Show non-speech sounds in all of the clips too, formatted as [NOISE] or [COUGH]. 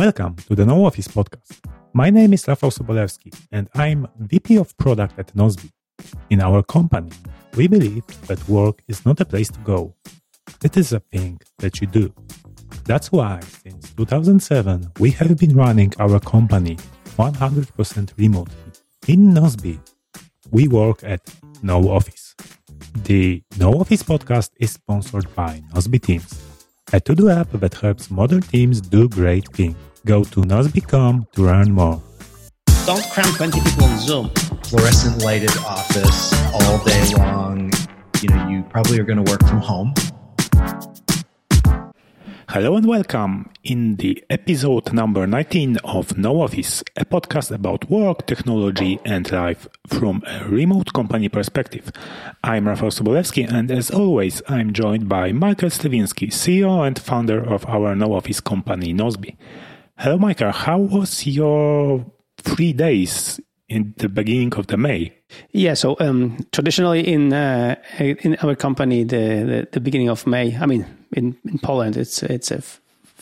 Welcome to the No Office podcast. My name is Rafał Sobolewski and I'm VP of Product at Nozbe. In our company, we believe that work is not a place to go. It is a thing that you do. That's why since 2007 we have been running our company 100% remotely. In Nozbe, we work at No Office. The No Office podcast is sponsored by Nozbe Teams a to-do app that helps modern teams do great things. Go to nozbe.com to learn more. Don't cram 20 people on Zoom. Fluorescent lighted office all day long. You know, you probably are going to work from home. Hello and welcome in the episode number 19 of No Office, a podcast about work, technology, and life from a remote company perspective. I'm Rafał Sobolewski, and as always, I'm joined by Michael Sliwinski, CEO and founder of our No Office company, Nozbe. Hello, Michael. How was your three days in the beginning of the May? Yeah, so um, traditionally in uh, in our company, the, the, the beginning of May. I mean, in in Poland, it's it's a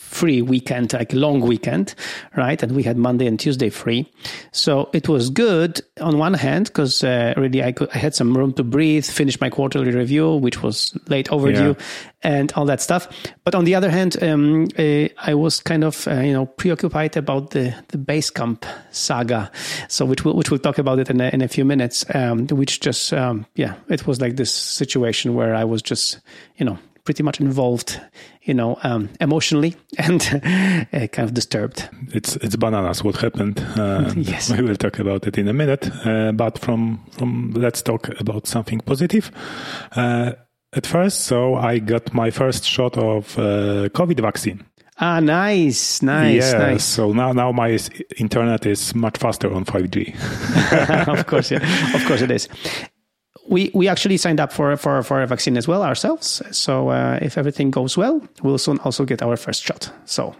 free weekend, like long weekend, right? And we had Monday and Tuesday free. So it was good on one hand because uh, really I could I had some room to breathe, finish my quarterly review, which was late overdue, yeah. and all that stuff. But on the other hand, um, uh, I was kind of uh, you know preoccupied about the the Basecamp saga. So which we'll, which we'll talk about it in a, in a few minutes. Um, which just um, yeah, it was like this situation where I was just you know pretty much involved, you know, um, emotionally [LAUGHS] and uh, kind of disturbed. It's it's bananas what happened. Uh, [LAUGHS] yes, we will talk about it in a minute. Uh, but from from let's talk about something positive. Uh, at first, so I got my first shot of uh, COVID vaccine. Ah, nice, nice, yeah, nice. So now, now my internet is much faster on 5G. [LAUGHS] of course, yeah. Of course it is we we actually signed up for for for a vaccine as well ourselves. So uh, if everything goes well, we'll soon also get our first shot. So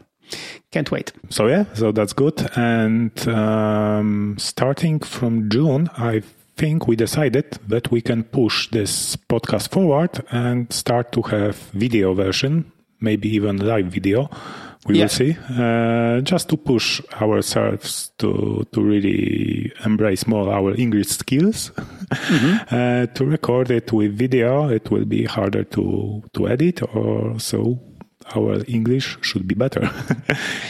can't wait. So yeah, so that's good. And um, starting from June, I think we decided that we can push this podcast forward and start to have video version, maybe even live video we yeah. will see. Uh, just to push ourselves to to really embrace more our English skills. [LAUGHS] Mm-hmm. Uh, to record it with video, it will be harder to to edit, or so our English should be better. [LAUGHS]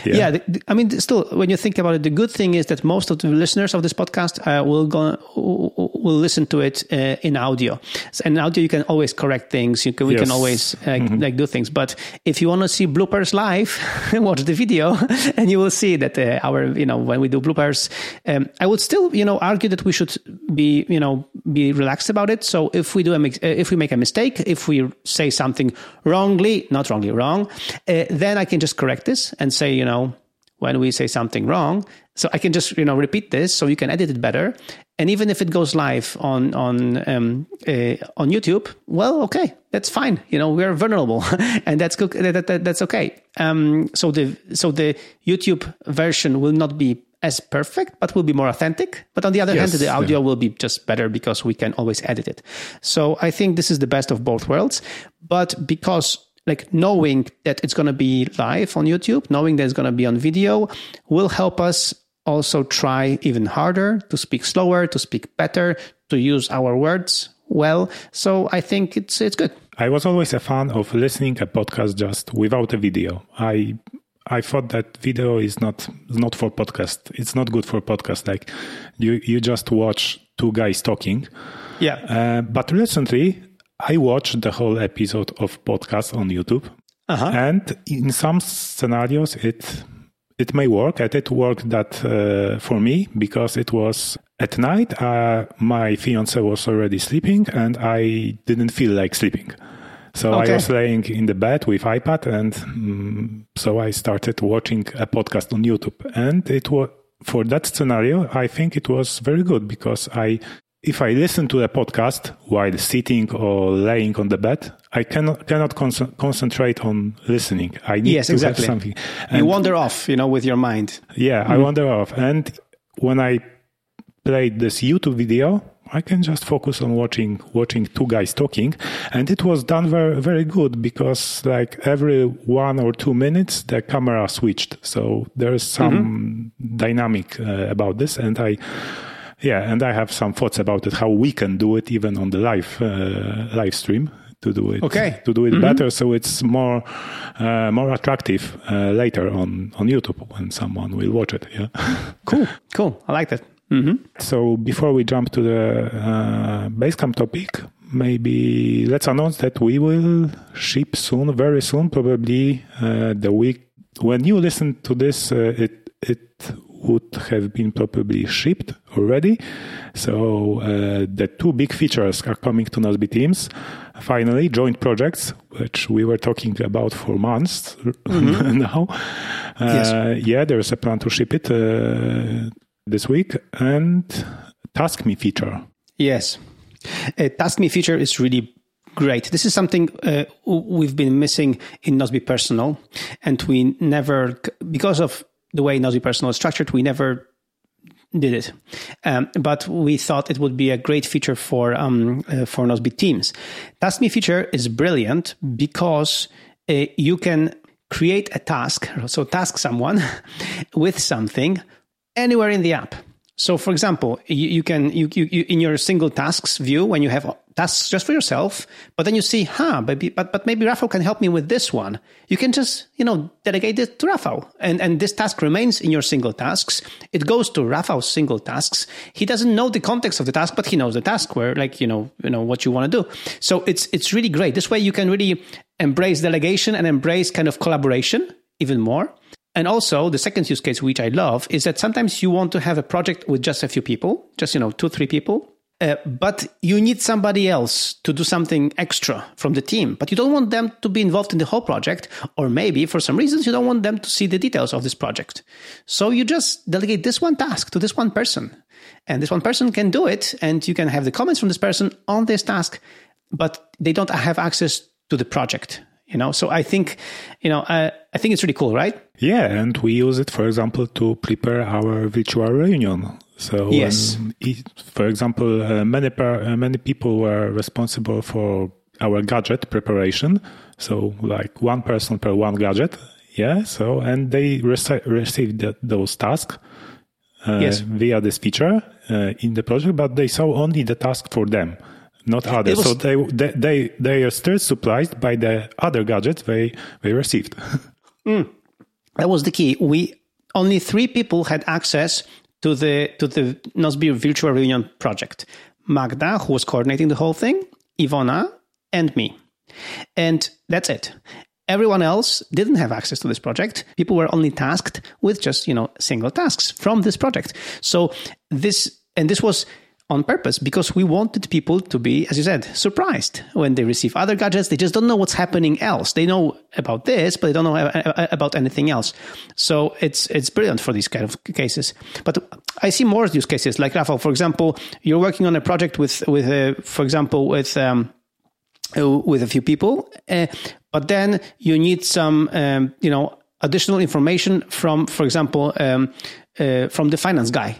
yeah, yeah the, the, I mean, still, when you think about it, the good thing is that most of the listeners of this podcast uh, will go will listen to it uh, in audio. So in audio, you can always correct things. You can, we yes. can always uh, mm-hmm. like do things. But if you want to see bloopers live, [LAUGHS] watch the video, [LAUGHS] and you will see that uh, our you know when we do bloopers, um, I would still you know argue that we should be you know be relaxed about it. So if we do a uh, if we make a mistake, if we say something wrongly, not wrongly, wrong, uh, then I can just correct this and say, you know, when we say something wrong, so I can just you know repeat this so you can edit it better. And even if it goes live on on um, uh, on YouTube, well, okay, that's fine. You know, we're vulnerable, [LAUGHS] and that's good. That, that, that's okay. Um, so the so the YouTube version will not be as perfect, but will be more authentic. But on the other yes, hand, the audio yeah. will be just better because we can always edit it. So I think this is the best of both worlds. But because like knowing that it's going to be live on YouTube, knowing that it's going to be on video will help us also try even harder to speak slower, to speak better, to use our words well. So I think it's it's good. I was always a fan of listening a podcast just without a video. I I thought that video is not not for podcast. It's not good for podcast. Like you you just watch two guys talking. Yeah. Uh, but recently I watched the whole episode of podcast on YouTube, uh-huh. and in some scenarios it it may work. And it worked that uh, for me because it was at night. Uh, my fiance was already sleeping, and I didn't feel like sleeping. So okay. I was laying in the bed with iPad, and um, so I started watching a podcast on YouTube, and it was for that scenario. I think it was very good because I if I listen to a podcast while sitting or laying on the bed, I cannot cannot con- concentrate on listening. I need yes, to exactly. have something. And you wander off, you know, with your mind. Yeah, mm-hmm. I wander off. And when I played this YouTube video, I can just focus on watching watching two guys talking, and it was done very very good because like every one or two minutes the camera switched, so there's some mm-hmm. dynamic uh, about this, and I. Yeah, and I have some thoughts about it. How we can do it even on the live uh, live stream to do it okay. to do it mm-hmm. better so it's more uh, more attractive uh, later on on youtube when someone will watch it yeah [LAUGHS] cool cool i like that mm-hmm. so before we jump to the uh, basecamp topic maybe let's announce that we will ship soon very soon probably uh, the week when you listen to this uh, it it would have been probably shipped already. So uh, the two big features are coming to Nozbe Teams. Finally, joint projects, which we were talking about for months [LAUGHS] mm-hmm. now. Uh, yes. Yeah, there's a plan to ship it uh, this week. And Task Me feature. Yes. Task Me feature is really great. This is something uh, we've been missing in Nozbe Personal, and we never, because of the way Nozbe Personal is structured, we never did it. Um, but we thought it would be a great feature for um, uh, for Nozbe Teams. Task Me feature is brilliant because uh, you can create a task, so task someone [LAUGHS] with something anywhere in the app. So, for example, you, you can you, you, you, in your single tasks view when you have tasks just for yourself, but then you see, huh, but but but maybe Rafał can help me with this one. You can just you know delegate it to Rafał, and and this task remains in your single tasks. It goes to Rafał's single tasks. He doesn't know the context of the task, but he knows the task where like you know you know what you want to do. So it's it's really great. This way you can really embrace delegation and embrace kind of collaboration even more. And also, the second use case, which I love, is that sometimes you want to have a project with just a few people, just, you know, two, three people. Uh, but you need somebody else to do something extra from the team, but you don't want them to be involved in the whole project, or maybe for some reasons you don't want them to see the details of this project. So you just delegate this one task to this one person, and this one person can do it, and you can have the comments from this person on this task, but they don't have access to the project you know so i think you know I, I think it's really cool right yeah and we use it for example to prepare our virtual reunion so yes it, for example uh, many per, uh, many people were responsible for our gadget preparation so like one person per one gadget yeah so and they rec- received the, those tasks uh, yes. via this feature uh, in the project but they saw only the task for them not others. Was, so they, they they they are still surprised by the other gadgets they they received. [LAUGHS] mm, that was the key. We only three people had access to the to the Nozbe Virtual Reunion project. Magda, who was coordinating the whole thing, Ivona, and me. And that's it. Everyone else didn't have access to this project. People were only tasked with just, you know, single tasks from this project. So this and this was on purpose because we wanted people to be, as you said, surprised when they receive other gadgets. They just don't know what's happening else. They know about this, but they don't know about anything else. So it's it's brilliant for these kind of cases. But I see more use cases like Rafał. For example, you're working on a project with with uh, for example with. Um, with a few people, uh, but then you need some, um, you know, additional information from, for example, um, uh, from the finance guy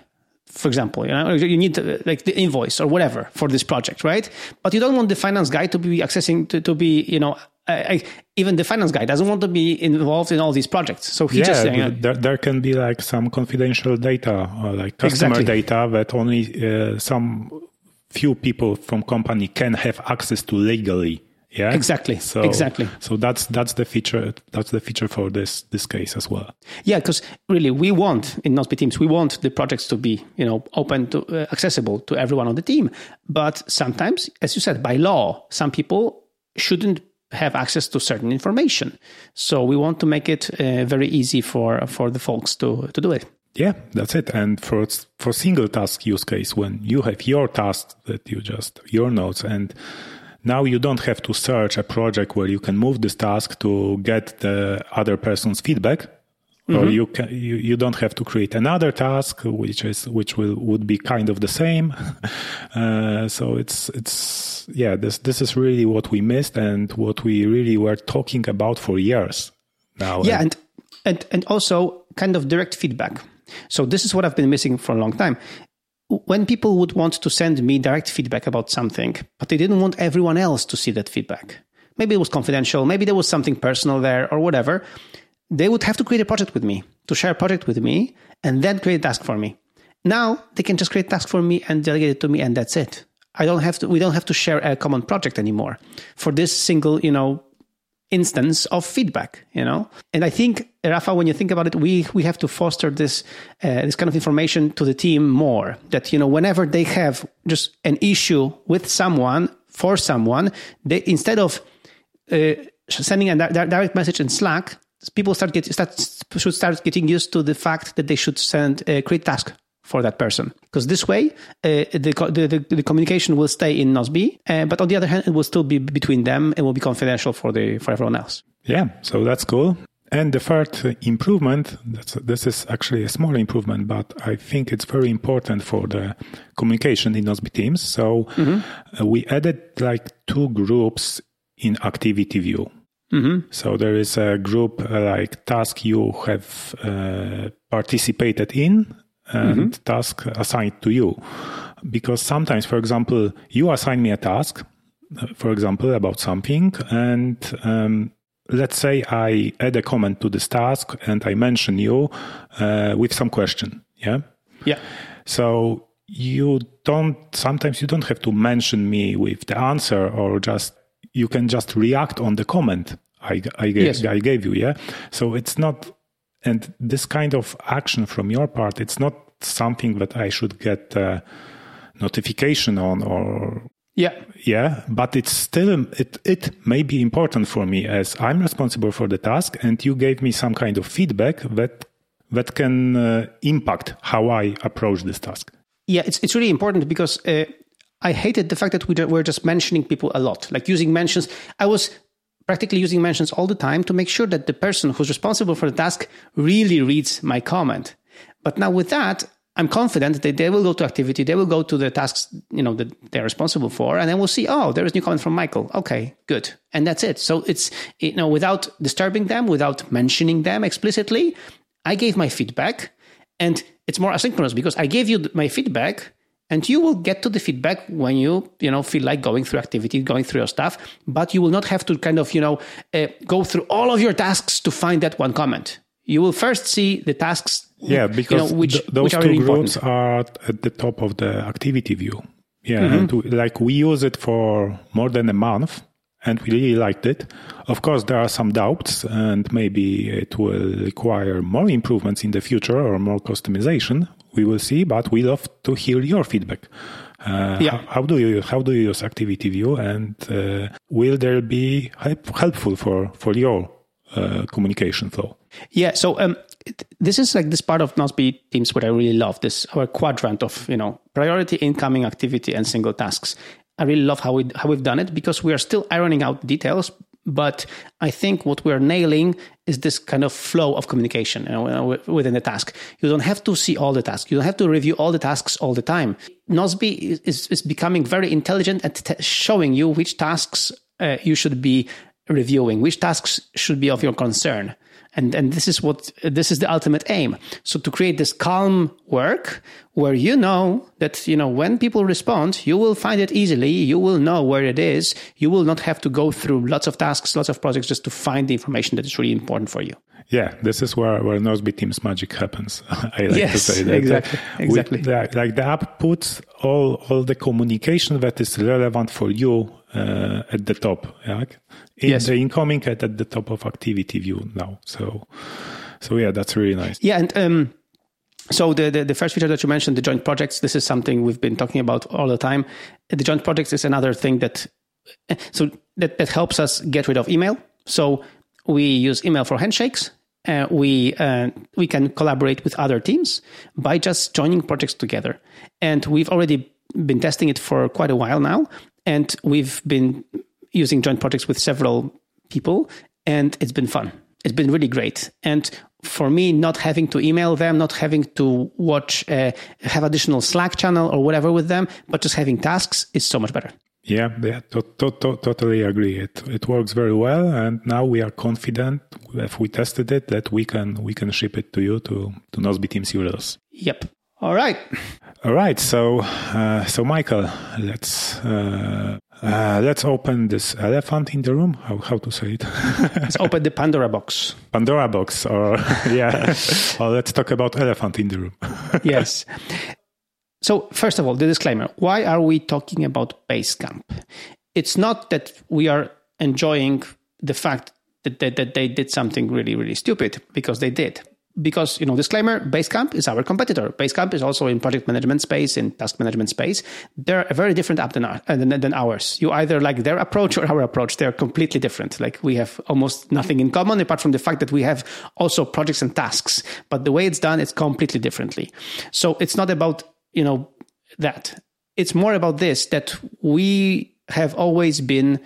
for example, you know, you need uh, like the invoice or whatever for this project, right? But you don't want the finance guy to be accessing to, to be, you know, I, even the finance guy doesn't want to be involved in all these projects. So he yeah, just, know, there, there can be like some confidential data or like customer exactly. data that only uh, some few people from company can have access to legally. Yeah, exactly. So exactly. So that's that's the feature. That's the feature for this this case as well. Yeah, because really we want in Nozbe teams we want the projects to be you know open to uh, accessible to everyone on the team. But sometimes, as you said, by law, some people shouldn't have access to certain information. So we want to make it uh, very easy for for the folks to to do it. Yeah, that's it. And for for single task use case, when you have your task that you just your notes and now you don't have to search a project where you can move this task to get the other person's feedback. Mm-hmm. Or you can you, you don't have to create another task which is which will would be kind of the same. [LAUGHS] uh, so it's it's yeah this this is really what we missed and what we really were talking about for years now. Yeah, and and and also kind of direct feedback. So this is what I've been missing for a long time when people would want to send me direct feedback about something, but they didn't want everyone else to see that feedback. Maybe it was confidential, maybe there was something personal there or whatever. They would have to create a project with me, to share a project with me, and then create a task for me. Now they can just create a task for me and delegate it to me, and that's it. I don't have to. We don't have to share a common project anymore for this single, you know, instance of feedback you know? And i think Rafał when you think about it we we have to foster this uh, this kind of information to the team more that you know whenever they have just an issue with someone for someone they instead of uh, sending a direct message in slack people start get start should start getting used to the fact that they should send a create task for that person. Because this way, uh, the, the, the, communication will stay in Nozbe, uh, but on the other hand, it will still be between them It will be confidential for the for everyone else. Yeah, so that's cool. And the third improvement, this is actually a small improvement, but I think it's very important for the communication in Nozbe teams. So mm-hmm. uh, we added like two groups in activity view. Mm-hmm. So there is a group uh, like task you have uh, participated in and mm-hmm. task assigned to you. Because sometimes, for example, you assign me a task, for example, about something, and um, let's say I add a comment to this task and I mention you uh, with some question. Yeah. Yeah. So you don't, sometimes you don't have to mention me with the answer or just, you can just react on the comment I, I, gave, yes. I gave you. Yeah. So it's not and this kind of action from your part, it's not something that I should get a notification on or yeah. Yeah but it's still it it may be important for me as i'm responsible for the task and you gave me some kind of feedback that that can uh, impact how i approach this task. Yeah it's it's really important because uh, i hated the fact that we were just mentioning people a lot like using mentions. I was practically using mentions all the time to make sure that the person who's responsible for the task really reads my comment. But now with that, I'm confident that they will go to activity, they will go to the tasks, you know, that they're responsible for, and then we'll see, oh, there is new comment from Michael. Okay, good. And that's it. So it's, you know, without disturbing them, without mentioning them explicitly, I gave my feedback and it's more asynchronous because I gave you my feedback and you will get to the feedback when you you know feel like going through activity going through your stuff but you will not have to kind of you know uh, go through all of your tasks to find that one comment you will first see the tasks yeah because you know, which, th- those which two groups are at the top of the activity view yeah mm-hmm. and to, like we use it for more than a month and we really liked it. Of course, there are some doubts, and maybe it will require more improvements in the future or more customization we will see, but we love to hear your feedback. Uh, yeah. How, how, do you how do you use Activity View, and uh, will there be help, helpful for for your uh, communication flow? Yeah. So um, this is like this part of Nozbe Teams what I really love. This our quadrant of you know priority, incoming activity, and single tasks. I really love how we how we've done it because we are still ironing out details, but I think what we're nailing is this kind of flow of communication you know, within the task. You don't have to see all the tasks. You don't have to review all the tasks all the time. Is, is, is becoming very intelligent at t- showing you which tasks uh, you should be reviewing, which tasks should be of your concern and and this is what this is the ultimate aim. So to create this calm work where you know that you know when people respond you will find it easily. You will know where it is. You will not have to go through lots of tasks lots of projects just to find the information that is really important for you yeah, this is where where Nozbe Teams magic happens. [LAUGHS] I like yes, to say that. Exactly. Exactly. The, like the app puts all all the communication that is relevant for you uh, at the top. Yeah? In yes. The incoming at, at the top of activity view now. So, so yeah, that's really nice. Yeah, and um, so the, the, the first feature that you mentioned, the joint projects, this is something we've been talking about all the time. The joint projects is another thing that so that, that helps us get rid of email. So we use email for handshakes. Uh, we uh, we can collaborate with other teams by just joining projects together, and we've already been testing it for quite a while now. And we've been using joint projects with several people, and it's been fun. It's been really great. And for me, not having to email them, not having to watch, uh, have additional Slack channel or whatever with them, but just having tasks is so much better. Yeah, yeah, to, to, to, totally agree. It it works very well, and now we are confident if we tested it that we can we can ship it to you to to Nozbe Teams users. Yep. All right. All right. So, uh, so Michael, let's uh, uh, let's open this elephant in the room. How how to say it? [LAUGHS] let's open the Pandora box. Pandora box, or [LAUGHS] yeah. [LAUGHS] well, let's talk about elephant in the room. yes. So first of all, the disclaimer: Why are we talking about Basecamp? It's not that we are enjoying the fact that, that, that they did something really really stupid because they did. Because you know disclaimer basecamp is our competitor. Basecamp is also in project management space in task management space. They're a very different app than, our, uh, than, than, ours. You either like their approach or our approach. They're completely different. Like we have almost nothing in common apart from the fact that we have also projects and tasks. But the way it's done it's completely differently. So it's not about you know that it's more about this that we have always been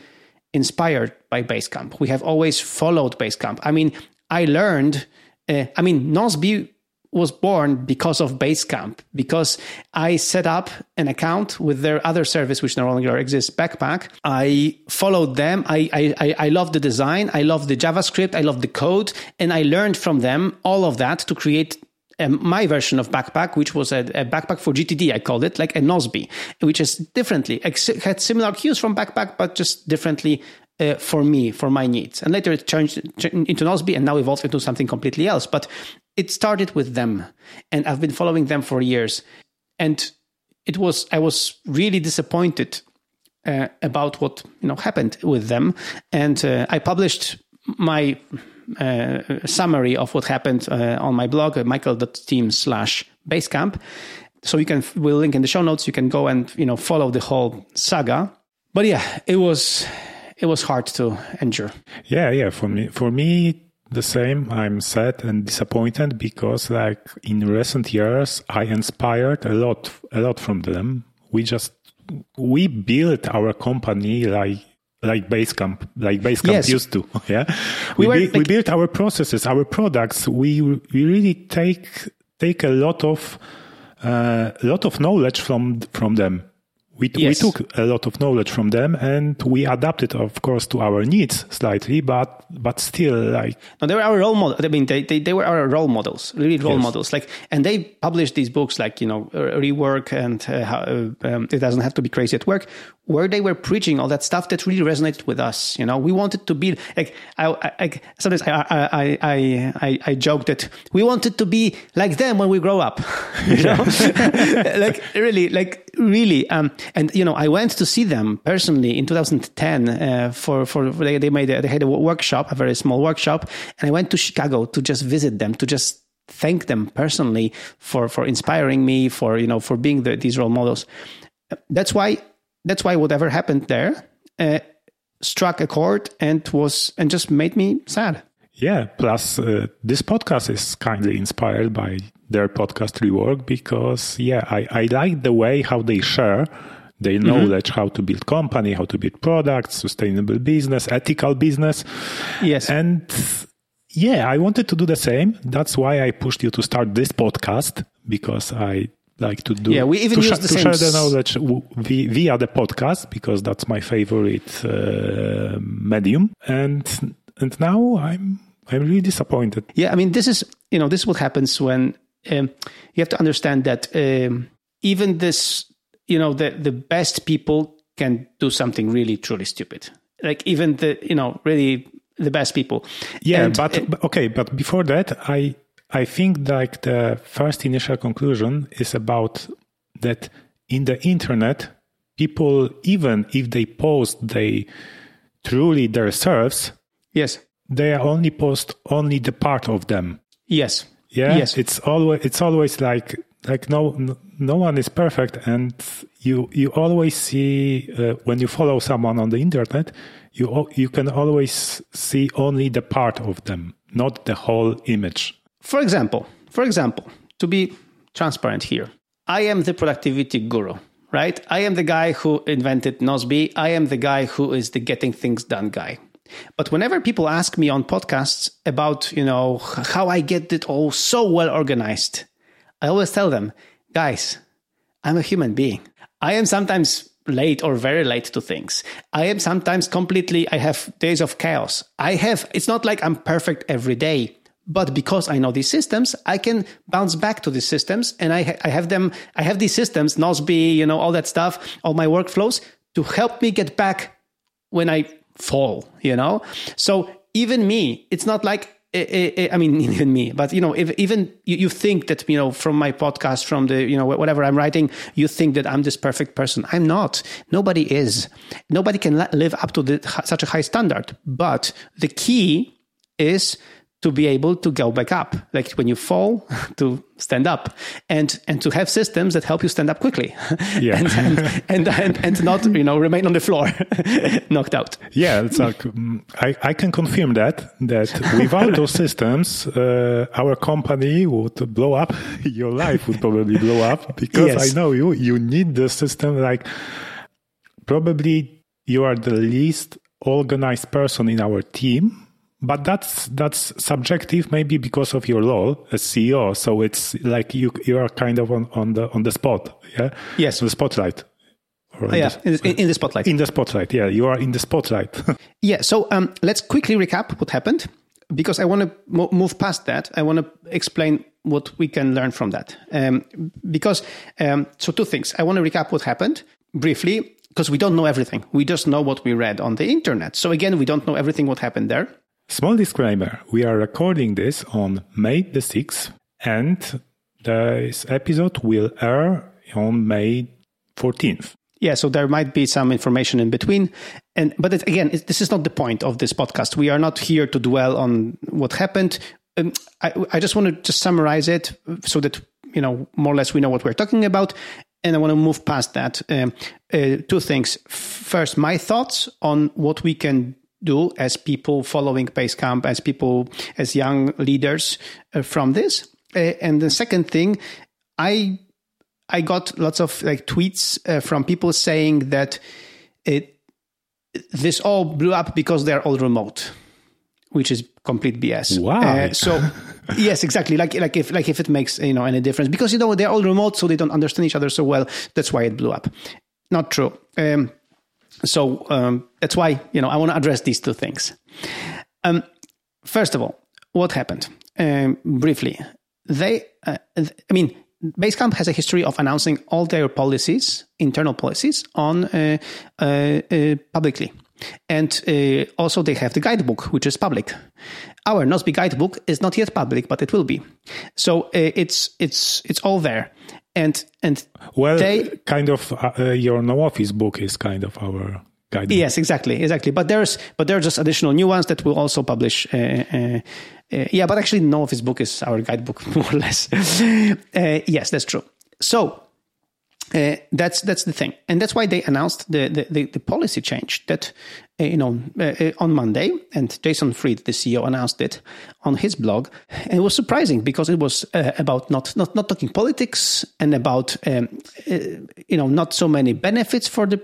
inspired by basecamp we have always followed basecamp i mean i learned uh, I mean, Nozbe was born because of Basecamp, because I set up an account with their other service, which no longer exists, Backpack. I followed them. I, I, I love the design. I love the JavaScript. I love the code. And I learned from them all of that to create um, my version of Backpack, which was a, a, backpack for GTD, I called it, like a Nozbe, which is differently, had similar cues from Backpack, but just differently uh, for me, for my needs. And later it changed into Nozbe and now evolved into something completely else. But it started with them. And I've been following them for years. And it was, I was really disappointed uh, about what, you know, happened with them. And uh, I published my summary of what happened uh, on my blog, uh, michael.team slash basecamp. So you can, we'll link in the show notes. You can go and, you know, follow the whole saga. But yeah, it was, it was hard to endure. Yeah, yeah. For me, for me, the same. I'm sad and disappointed because, like in recent years, I inspired a lot, a lot from them. We just we built our company like like Basecamp, like Basecamp yes. used to. [LAUGHS] Yeah, we, we, were, like, we built our processes, our products. We we really take take a lot of uh, a lot of knowledge from from them we, yes. we took a lot of knowledge from them and we adapted of course to our needs slightly but but still like no they were our role model i mean they, they, they were our role models really role yes. models like and they published these books like you know rework and uh, how, um, it doesn't have to be crazy at work where they were preaching all that stuff that really resonated with us. You know, we wanted to be like I, I sometimes I, I I I I joke that we wanted to be like them when we grow up. [LAUGHS] You know, [LAUGHS] like really, like really. Um, and you know, I went to see them personally in 2010 uh, for for they, they made a, they had a workshop, a very small workshop, and I went to Chicago to just visit them to just thank them personally for for inspiring me for you know for being the, these role models. That's why that's why whatever happened there uh, struck a chord and was and just made me sad. Yeah. Plus, uh, this podcast is kindly inspired by their podcast rework because yeah, I, I like the way how they share their mm-hmm. knowledge how to build company, how to build products, sustainable business, ethical business. Yes. And yeah, I wanted to do the same. That's why I pushed you to start this podcast because I like to do. Yeah, we even to, use the to same share the knowledge via the podcast because that's my favorite uh, medium. And and now I'm I'm really disappointed. Yeah, I mean this is you know this is what happens when um, you have to understand that um, even this you know the the best people can do something really truly stupid. Like even the you know really the best people. Yeah, and, but uh, okay, but before that, I I think like the first initial conclusion is about that in the internet, people, even if they post they truly their serves, yes, they are only post only the part of them. Yes. Yeah. Yes. It's always it's always like like no no one is perfect, and you you always see uh, when you follow someone on the internet, you you can always see only the part of them, not the whole image. For example, for example, to be transparent here, I am the productivity guru, right? I am the guy who invented Nozbe. I am the guy who is the getting things done guy. But whenever people ask me on podcasts about, you know, how I get it all so well organized, I always tell them, guys, I'm a human being. I am sometimes late or very late to things. I am sometimes completely, I have days of chaos. I have, it's not like I'm perfect every day But because I know these systems, I can bounce back to these systems and I, I have them, I have these systems, Nozbe, you know, all that stuff, all my workflows to help me get back when I fall, you know? So even me, it's not like I mean, [LAUGHS] even me, but you know, if even you, you, think that you know from my podcast, from the you know whatever I'm writing, you think that I'm this perfect person. I'm not. Nobody is. Nobody can live up to the, such a high standard. But the key is to be able to go back up. Like when you fall [LAUGHS] to stand up and and to have systems that help you stand up quickly. [LAUGHS] Yeah. and, and, and, and, not you know remain on the floor [LAUGHS] knocked out. Yeah it's like mm, I, I can confirm that that without those systems uh, our company would blow up. Your life would probably blow up because yes. I know you you need the system like probably you are the least organized person in our team but that's that's subjective maybe because of your role as ceo so it's like you you are kind of on, on the on the spot yeah? Yes. The spotlight. Oh, yeah in, in, the spotlight. In the spotlight yeah. You are in the spotlight. [LAUGHS] Yeah so um, let's quickly recap what happened because i want to mo- move past that. I want to explain what we can learn from that. Um, because um, so two things. I want to recap what happened briefly because we don't know everything. We just know what we read on the internet. So again we don't know everything what happened there Small disclaimer we are recording this on May the 6th, and this episode will air on May 14th. Yeah, so there might be some information in between, and but it, again, it, this is not the point of this podcast. We are not here to dwell on what happened. Um, I, I just want to just summarize it so that you know more or less we know what we're talking about, and I want to move past that. Um, uh, two things. First, my thoughts on what we can do as people following Basecamp, as people, as young leaders uh, from this. Uh, and the second thing, I I got lots of like tweets uh, from people saying that it this all blew up because they're all remote, which is complete BS. Wow. Uh, so [LAUGHS] yes, exactly. Like like if like if it makes you know any difference because you know they're all remote, so they don't understand each other so well. That's why it blew up. Not true. Um, so um, that's why you know I want to address these two things. Um, first of all, what happened? Um, briefly, they, uh, I mean, Basecamp has a history of announcing all their policies, internal policies, on uh, uh, uh publicly. And uh, also, they have the guidebook, which is public. Our Nozbe guidebook is not yet public, but it will be. So uh, it's it's it's all there and and well, they kind of uh, your no office book is kind of our guide. Yes, exactly, exactly. But there's but there are just additional new ones that we'll also publish. Uh, uh, uh yeah, but actually, no office book is our guidebook [LAUGHS] more or less. Uh, yes, that's true. So uh, that's that's the thing, and that's why they announced the the, the, the policy change that uh, you know uh, uh, on Monday, and Jason Fried, the CEO, announced it on his blog. And it was surprising because it was uh, about not not not talking politics and about um, uh, you know not so many benefits for the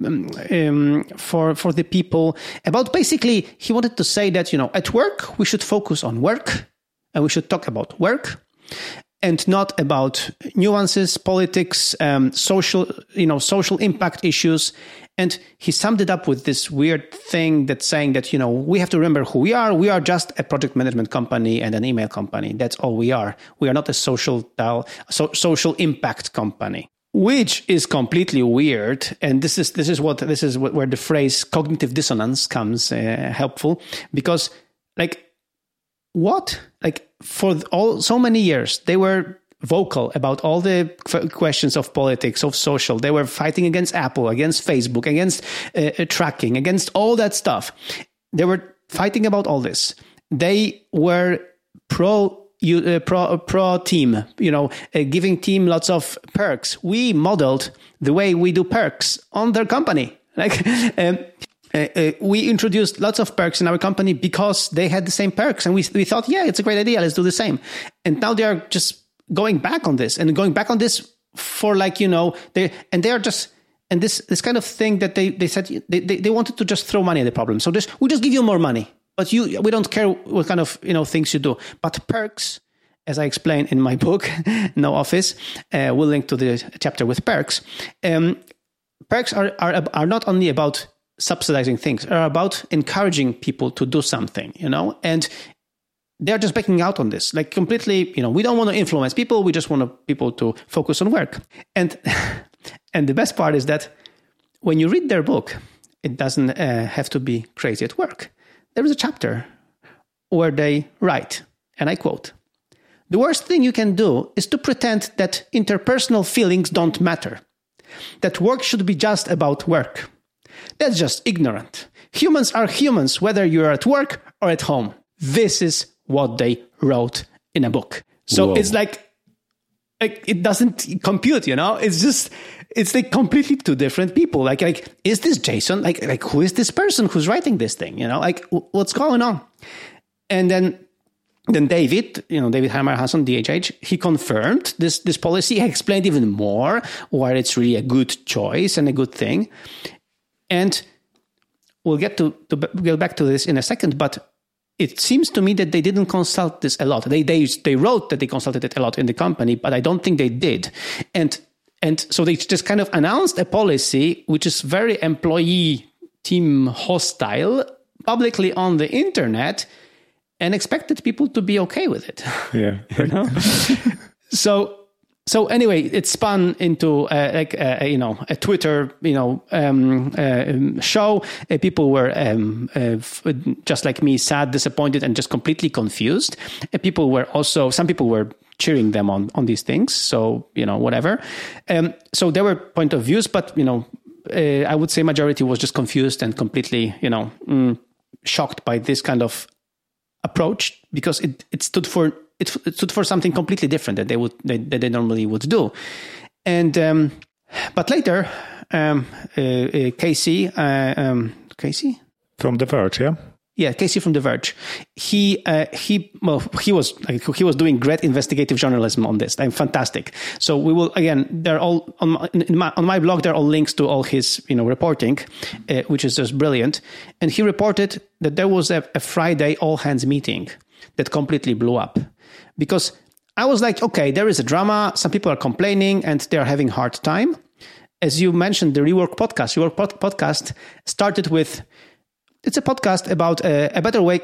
um, um, for for the people. About basically, he wanted to say that you know at work we should focus on work and we should talk about work and not about nuances, politics, um, social, you know, social impact issues. And he summed it up with this weird thing that's saying that, you know, we have to remember who we are. We are just a project management company and an email company. That's all we are. We are not a social, so, social impact company which is completely weird and this is this is what this is what, where the phrase cognitive dissonance comes uh, helpful because like what like for all so many years they were vocal about all the questions of politics of social they were fighting against apple against facebook against uh, uh, tracking against all that stuff they were fighting about all this they were pro you, uh, pro uh, pro team, you know, uh, giving team lots of perks. We modeled the way we do perks on their company. [LAUGHS] Like, um, uh, uh, we introduced lots of perks in our company because they had the same perks, and we we thought, yeah, it's a great idea. Let's do the same. And now they are just going back on this and going back on this for like you know they and they are just and this this kind of thing that they they said they, they, they wanted to just throw money at the problem. So just we just give you more money, but you we don't care what kind of you know things you do. But perks as I explain in my [LAUGHS] book, No Office, uh, we'll link to the chapter with perks. Um, perks are, are are not only about subsidizing things are about encouraging people to do something you know and they're just backing out on this, like completely. You know, we don't want to influence people. We just want people to focus on work. And [LAUGHS] and the best part is that when you read their book, it doesn't uh, have to be crazy at work. There is a chapter where they write, and I quote. The worst thing you can do is to pretend that interpersonal feelings don't matter, that work should be just about work. That's just ignorant. Humans are humans whether you're at work or at home. This is what they wrote in a book. So Whoa. it's like, like it doesn't compute, you know? It's just it's like completely two different people. Like like is this Jason? Like like who is this person who's writing this thing? You know, like what's going on? And then then David, you know, David Heinemeier Hansson, DHH, he confirmed this, this policy. He explained even more why it's really a good choice and a good thing. And we'll get to, to get back to this in a second, but it seems to me that they didn't consult this a lot. They, they, they wrote that they consulted it a lot in the company, but I don't think they did. And, and so they just kind of announced a policy which is very employee team hostile publicly on the internet and expected people to be okay with it. Yeah. [LAUGHS] you know? [LAUGHS] so so anyway, it spun into uh, like uh, you know a Twitter you know um, uh, show. Uh, people were um, uh, f- just like me, sad, disappointed, and just completely confused. people were also some people were cheering them on on these things. So you know whatever. Um, so there were point of views, but you know uh, I would say majority was just confused and completely you know mm, shocked by this kind of approach because it, it stood for it, it stood for something completely different that they would that, that they normally would do, and um, but later um, uh, uh, Casey uh, um, Casey from The Verge, yeah. Yeah, Casey from The Verge. He uh, he well he was like, he was doing great investigative journalism on this. I'm fantastic. So we will again. They're all on my, my, on my blog. There are all links to all his you know reporting, uh, which is just brilliant. And he reported that there was a, a Friday all hands meeting that completely blew up because I was like, okay, there is a drama. Some people are complaining and they're having hard time. As you mentioned, the Rework podcast, Rework pod- podcast started with it's a podcast about a, a better way.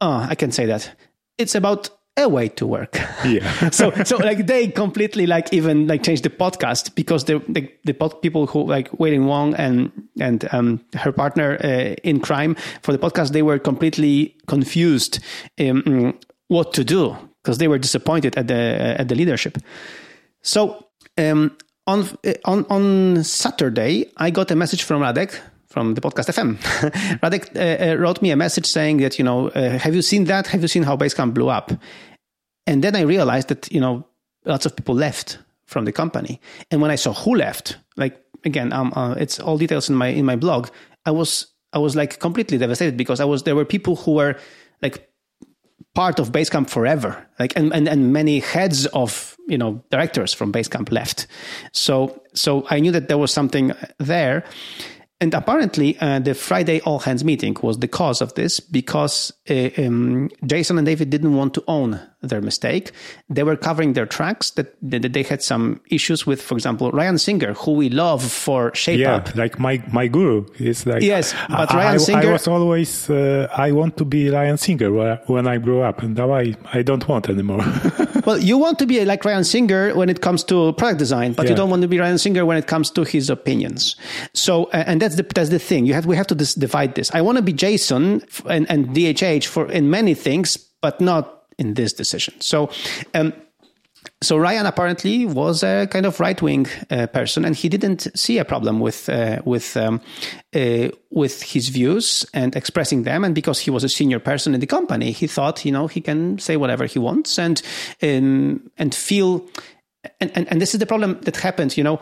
Oh, I can say that. It's about a way to work. Yeah. [LAUGHS] so so like they completely like even like changed the podcast because the the, the pod, people who like Wailin Wong and and um, her partner uh, in crime for the podcast they were completely confused um, what to do because they were disappointed at the at the leadership. So um, on on on Saturday I got a message from Radek from the podcast FM. [LAUGHS] Radek uh, uh, wrote me a message saying that, you know, uh, have you seen that? Have you seen how Basecamp blew up? And then I realized that, you know, lots of people left from the company. And when I saw who left, like again, um, uh, it's all details in my in my blog. I was I was like completely devastated because I was there were people who were like part of Basecamp forever, like and, and and many heads of you know directors from Basecamp left. So so I knew that there was something there, and apparently, uh, the Friday all hands meeting was the cause of this because uh, um, Jason and David didn't want to own their mistake. They were covering their tracks that, that they had some issues with, for example, Ryan Singer, who we love for Shape yeah, Up. like my, my guru is like, yes, but I, Ryan I, Singer. I was always, uh, I want to be Ryan Singer when I grow up and now I, I don't want anymore. [LAUGHS] well, you want to be like Ryan Singer when it comes to product design, but yeah. you don't want to be Ryan Singer when it comes to his opinions. So, and that's the, that's the thing. You have, we have to dis- divide this. I want to be Jason and, and DHH for, in many things, but not in this decision. So, um, so Ryan apparently was a kind of right wing uh, person, and he didn't see a problem with uh, with um, uh, with his views and expressing them. And because he was a senior person in the company, he thought you know he can say whatever he wants and um, and feel. And, and and this is the problem that happened. You know,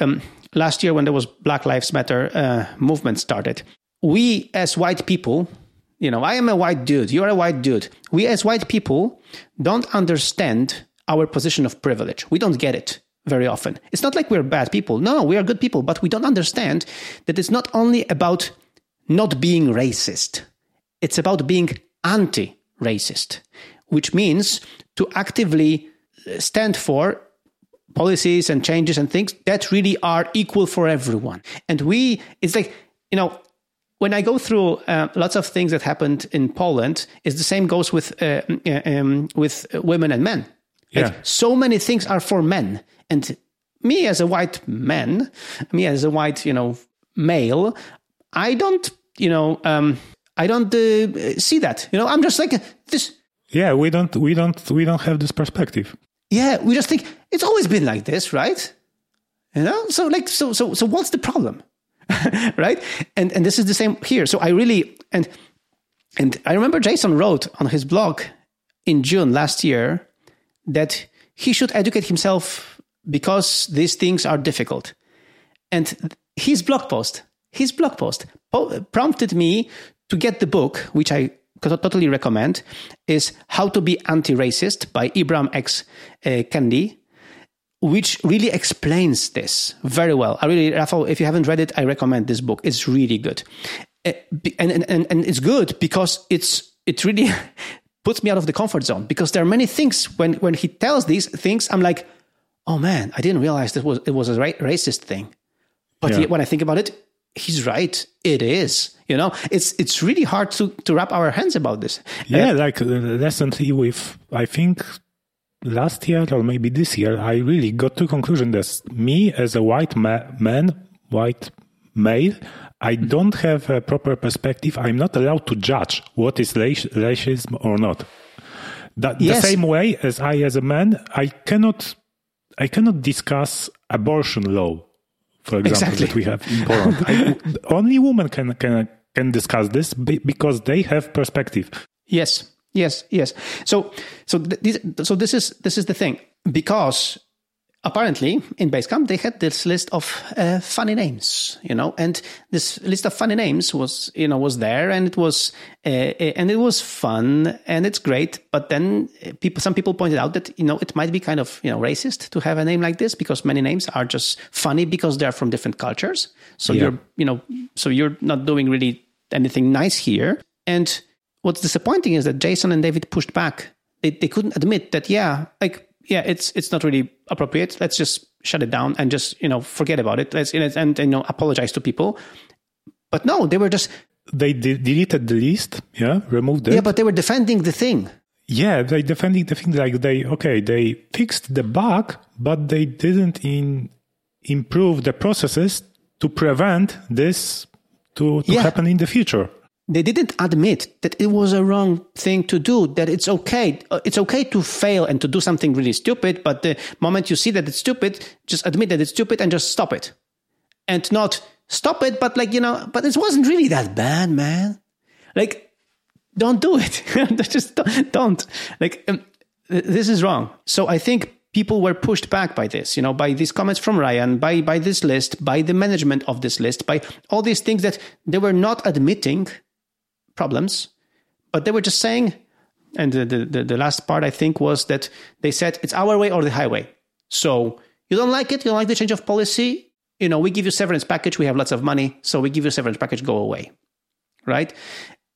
um, last year when there was Black Lives Matter uh, movement started, we as white people you know, I am a white dude, you're a white dude. We as white people don't understand our position of privilege. We don't get it very often. It's not like we're bad people. No, we are good people, but we don't understand that it's not only about not being racist, it's about being anti racist, which means to actively stand for policies and changes and things that really are equal for everyone. And we, it's like, you know, when I go through uh, lots of things that happened in Poland, is the same goes with uh, uh um, with women and men. Yeah. So many things are for men, and me as a white man, me as a white you know male, I don't you know um, I don't uh, see that. You know, I'm just like this. Yeah, we don't we don't we don't have this perspective. Yeah, we just think it's always been like this, right? You know, so like so so so what's the problem? [LAUGHS] right? And and this is the same here. So I really and and I remember Jason wrote on his blog in June last year that he should educate himself because these things are difficult. And his blog post, his blog post prompted me to get the book, which I totally recommend, is How to Be Anti-Racist by Ibram X. Uh, Kendi which really explains this very well. I really, Rafał, if you haven't read it, I recommend this book. It's really good. And, and, and, and it's good because it's, it really [LAUGHS] puts me out of the comfort zone because there are many things when, when he tells these things, I'm like, oh man, I didn't realize that was, it was a ra- racist thing. But yeah. when I think about it, he's right. It is. You know, it's it's really hard to to wrap our hands about this. Yeah, uh, like uh, recently with I think last year or maybe this year, I really got to conclusion that me as a white ma- man, white male, I don't have a proper perspective. I'm not allowed to judge what is racism or not. That, yes. The same way as I, as a man, I cannot, I cannot discuss abortion law, for example, exactly. that we have in Poland. I, only women can can can discuss this because they have perspective. Yes, Yes, yes. So, so this, so this is this is the thing because apparently in Basecamp they had this list of uh, funny names, you know, and this list of funny names was you know was there and it was uh, and it was fun and it's great. But then people, some people pointed out that you know it might be kind of you know racist to have a name like this because many names are just funny because they're from different cultures. So yeah. you're you know so you're not doing really anything nice here and what's disappointing is that Jason and David pushed back. They, they couldn't admit that, yeah, like, yeah, it's it's not really appropriate. Let's just shut it down and just, you know, forget about it. Let's, and, and you know, apologize to people. But no, they were just. They de- deleted the list, yeah, removed it. Yeah, but they were defending the thing. Yeah, they defending the thing like they okay, they fixed the bug, but they didn't in improve the processes to prevent this to, to yeah. happen in the future they didn't admit that it was a wrong thing to do that it's okay uh, it's okay to fail and to do something really stupid but the moment you see that it's stupid just admit that it's stupid and just stop it. And not stop it but like you know but it wasn't really that bad man. Like don't do it. [LAUGHS] Just don't, don't. like um, this is wrong. So i think people were pushed back by this, you know, by these comments from Ryan, by by this list, by the management of this list, by all these things that they were not admitting problems, but they were just saying, and the, the, the last part I think was that they said it's our way or the highway. So you don't like it, you don't like the change of policy, you know, we give you severance package, we have lots of money, so we give you severance package, go away. Right?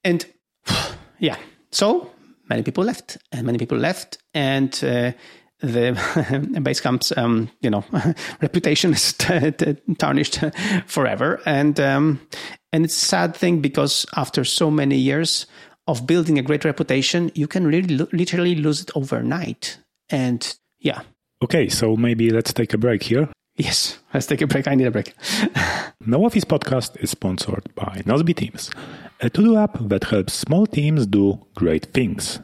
And [SIGHS] yeah, so many people left, and many people left, and uh, the [LAUGHS] Basecamp's um, you know [LAUGHS] reputation is t- [LAUGHS] t- tarnished forever, and um, and it's a sad thing because after so many years of building a great reputation, you can really lo- literally lose it overnight. And yeah. Okay, so maybe let's take a break here. Yes, [LAUGHS] let's take a break. I need a break. [LAUGHS] no Office podcast is sponsored by Nozbe Teams, a to-do app that helps small teams do great things.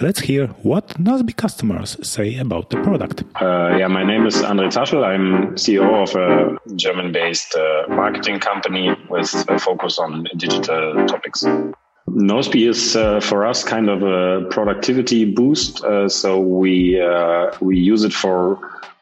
Let's hear what Nozbe customers say about the product. Uh, yeah, my name is André Zaschel. I'm CEO of a German-based uh, marketing company with a focus on digital topics. Nozbe is uh, for us kind of a productivity boost. Uh, so we uh, we use it for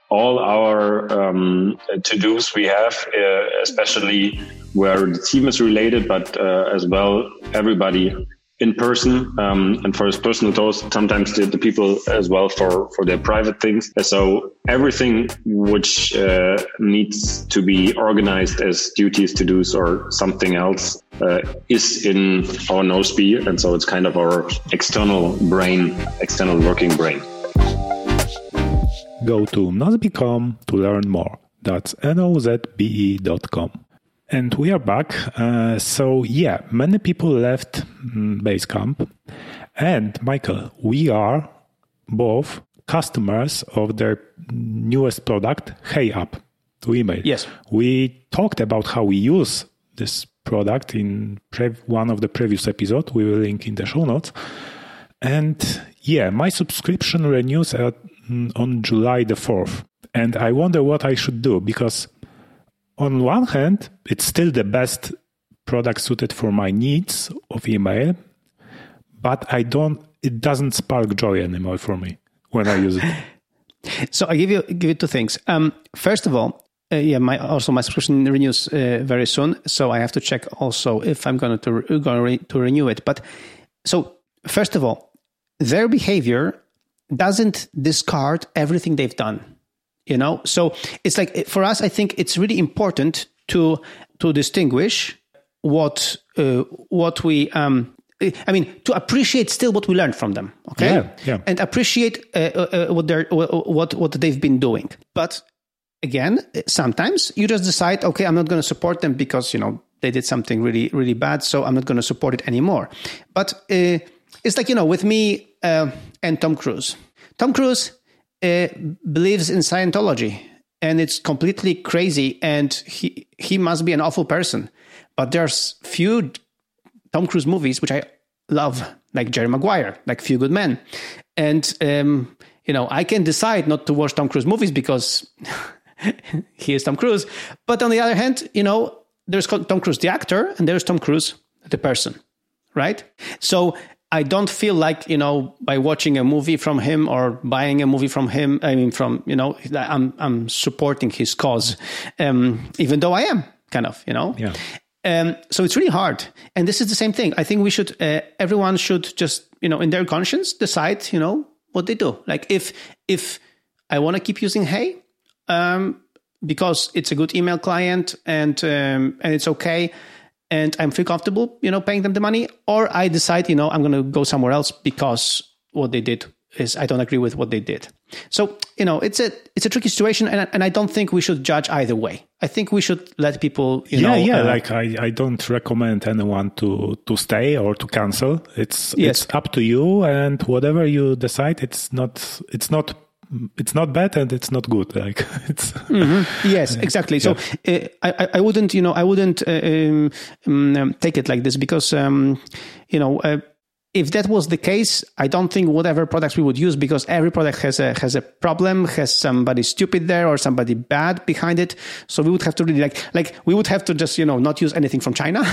all our um, to-dos we have, uh, especially where the team is related, but as well everybody in person um, and for his personal toast sometimes the, the, people as well for for their private things. So everything which uh, needs to be organized as duties to do's or something else uh, is in our Nozbe and so it's kind of our external brain external working brain. Go to nozbe.com to learn more. That's nozbe.com And we are back. Uh, so, yeah, many people left um, Basecamp. And, Michael, we are both customers of their newest product, Hey App, to email. Yes. We talked about how we use this product in one of the previous episodes. We will link in the show notes. And yeah, my subscription renews at, mm, on July the 4th. And I wonder what I should do because, on one hand, it's still the best product suited for my needs of email, but I don't, it doesn't spark joy anymore for me when I use it. [LAUGHS] so I give you give you two things. Um, first of all, uh, yeah, my also my subscription renews uh, very soon, so I have to check also if I'm going to going re- to renew it. But so first of all, their behavior doesn't discard everything they've done. You know, so it's like for us, I think it's really important to to distinguish what uh, what we um, I mean, to appreciate still what we learned from them, okay? Yeah, yeah. And appreciate uh, uh, what they're what what they've been doing. But again, sometimes you just decide, okay, I'm not going to support them because you know they did something really really bad, so I'm not going to support it anymore. But uh, it's like you know, with me uh, and Tom Cruise. Tom Cruise uh, believes in Scientology, and it's completely crazy, and he he must be an awful person. But there's few Tom Cruise movies, which I love, like Jerry Maguire, like Few Good Men. And, um, you know, I can decide not to watch Tom Cruise movies because [LAUGHS] he is Tom Cruise. But on the other hand, you know, there's Tom Cruise, the actor, and there's Tom Cruise, the person, right? So I don't feel like, you know, by watching a movie from him or buying a movie from him, I mean, from, you know, I'm, I'm supporting his cause, um, even though I am kind of, you know? Yeah. Um, so it's really hard. And this is the same thing. I think we should, uh, everyone should just, you know, in their conscience decide, you know, what they do. Like if, if I want to keep using Hey, um, because it's a good email client and, um, and it's okay. And I'm feel comfortable, you know, paying them the money, or I decide, you know, I'm going to go somewhere else because what they did is I don't agree with what they did. So you know, it's a it's a tricky situation, and and I don't think we should judge either way. I think we should let people, you yeah, know, yeah. uh, like I, I don't recommend anyone to to stay or to cancel. It's Yes. it's up to you, and whatever you decide, it's not it's not it's not bad and it's not good. Like [LAUGHS] it's yes, [LAUGHS] exactly. So uh, I I wouldn't you know I wouldn't uh, um, um, take it like this because um, you know. Uh, if that was the case, I don't think whatever products we would use because every product has a has a problem, has somebody stupid there or somebody bad behind it. So we would have to really like like we would have to just you know not use anything from China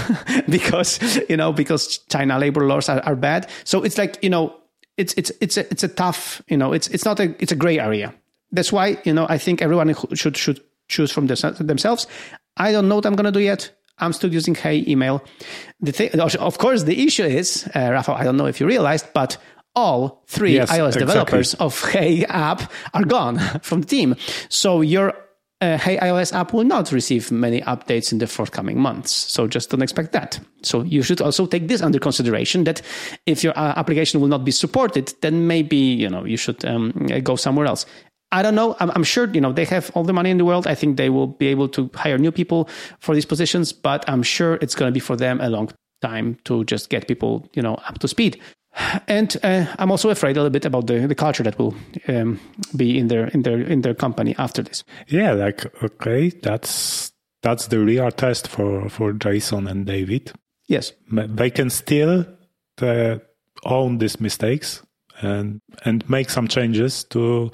[LAUGHS] because you know because China labor laws are, are bad. So it's like you know it's it's it's a, it's a tough you know it's it's not a it's a gray area. That's why you know I think everyone should should choose from themselves. I don't know what I'm gonna do yet. I'm still using Hey email. The thing, of course, the issue is, uh, Rafa, I don't know if you realized, but all three Yes, iOS exactly. developers of Hey app are gone [LAUGHS] from the team. So your uh, Hey iOS app will not receive many updates in the forthcoming months. So just don't expect that. So you should also take this under consideration that if your uh, application will not be supported, then maybe you know you should um, go somewhere else. I don't know. I'm, I'm sure you know they have all the money in the world. I think they will be able to hire new people for these positions, but I'm sure it's going to be for them a long time to just get people you know up to speed. And uh, I'm also afraid a little bit about the, the culture that will um, be in their in their in their company after this. yeah, like okay, that's that's the real test for for Jason and David. Yes, they can still uh, own these mistakes and and make some changes to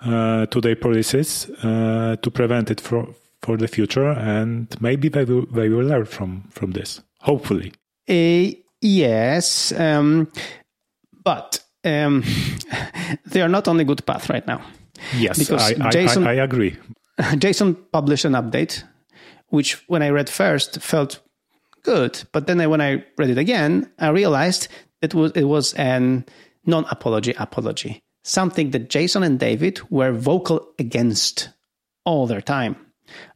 uh, to their policies uh, to prevent it for for the future, and maybe they will they will learn from from this. Hopefully, Uh, yes, um, but um, [LAUGHS] they are not on a good path right now. yes, Because I, I, Jason- I, I agree. [LAUGHS] Jason published an update, which when I read first felt good, but then I, when I read it again, I realized it was it was an non-apology apology, something that Jason and David were vocal against all their time.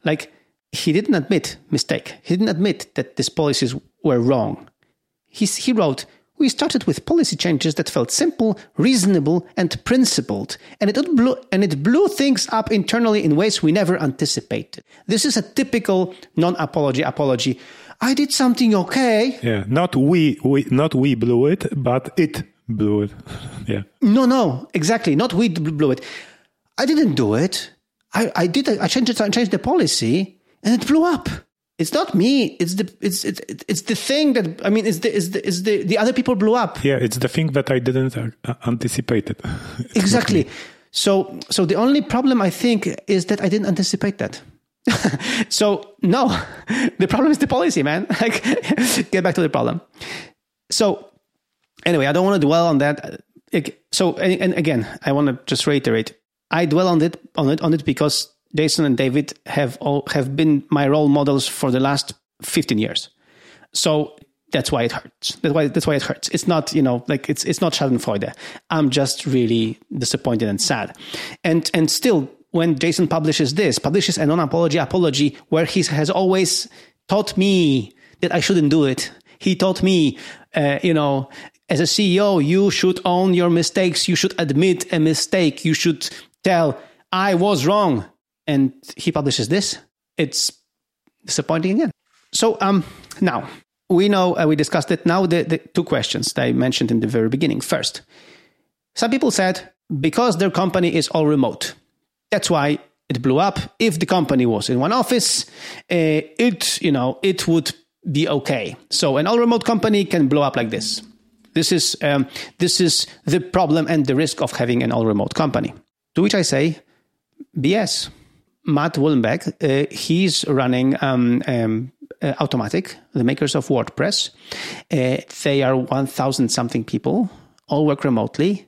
Like he didn't admit mistake. He didn't admit that these policies were wrong. He he wrote, We started with policy changes that felt simple, reasonable, and principled, and it blew, and it blew things up internally in ways we never anticipated. This is a typical non-apology apology. I did something okay. Yeah, not we, we not we blew it, but it blew it. [LAUGHS] yeah. No, no, exactly. Not we blew it. I didn't do it. I, I did. I changed, I changed the policy, and it blew up. It's not me. It's the it's it's it's the thing that I mean. It's the it's the it's the, the other people blew up. Yeah, it's the thing that I didn't uh, anticipate it. [LAUGHS] exactly. So so the only problem I think is that I didn't anticipate that. [LAUGHS] so no, [LAUGHS] the problem is the policy, man. Like, get back to the problem. So anyway, I don't want to dwell on that. So and again, I want to just reiterate. I dwell on it on it on it because Jason and David have all, have been my role models for the last 15 years. So that's why it hurts. That's why that's why it hurts. It's not, you know, like it's it's not Schadenfreude. I'm just really disappointed and sad. And and still when Jason publishes this, publishes a non-apology apology where he has always taught me that I shouldn't do it. He taught me, uh, you know, as a CEO, you should own your mistakes. You should admit a mistake. You should tell, I was wrong and he publishes this, it's disappointing again. So um, now we know uh, we discussed it. Now the, the two questions that I mentioned in the very beginning. First, some people said because their company is all remote, that's why it blew up. If the company was in one office, uh, it you know it would be okay. So an all remote company can blow up like this. This is um, this is the problem and the risk of having an all remote company. To which I say, BS. Matt Mullenweg, uh, he's running um, um, uh, Automattic, the makers of WordPress. Uh, they are 1,000 something people, all work remotely.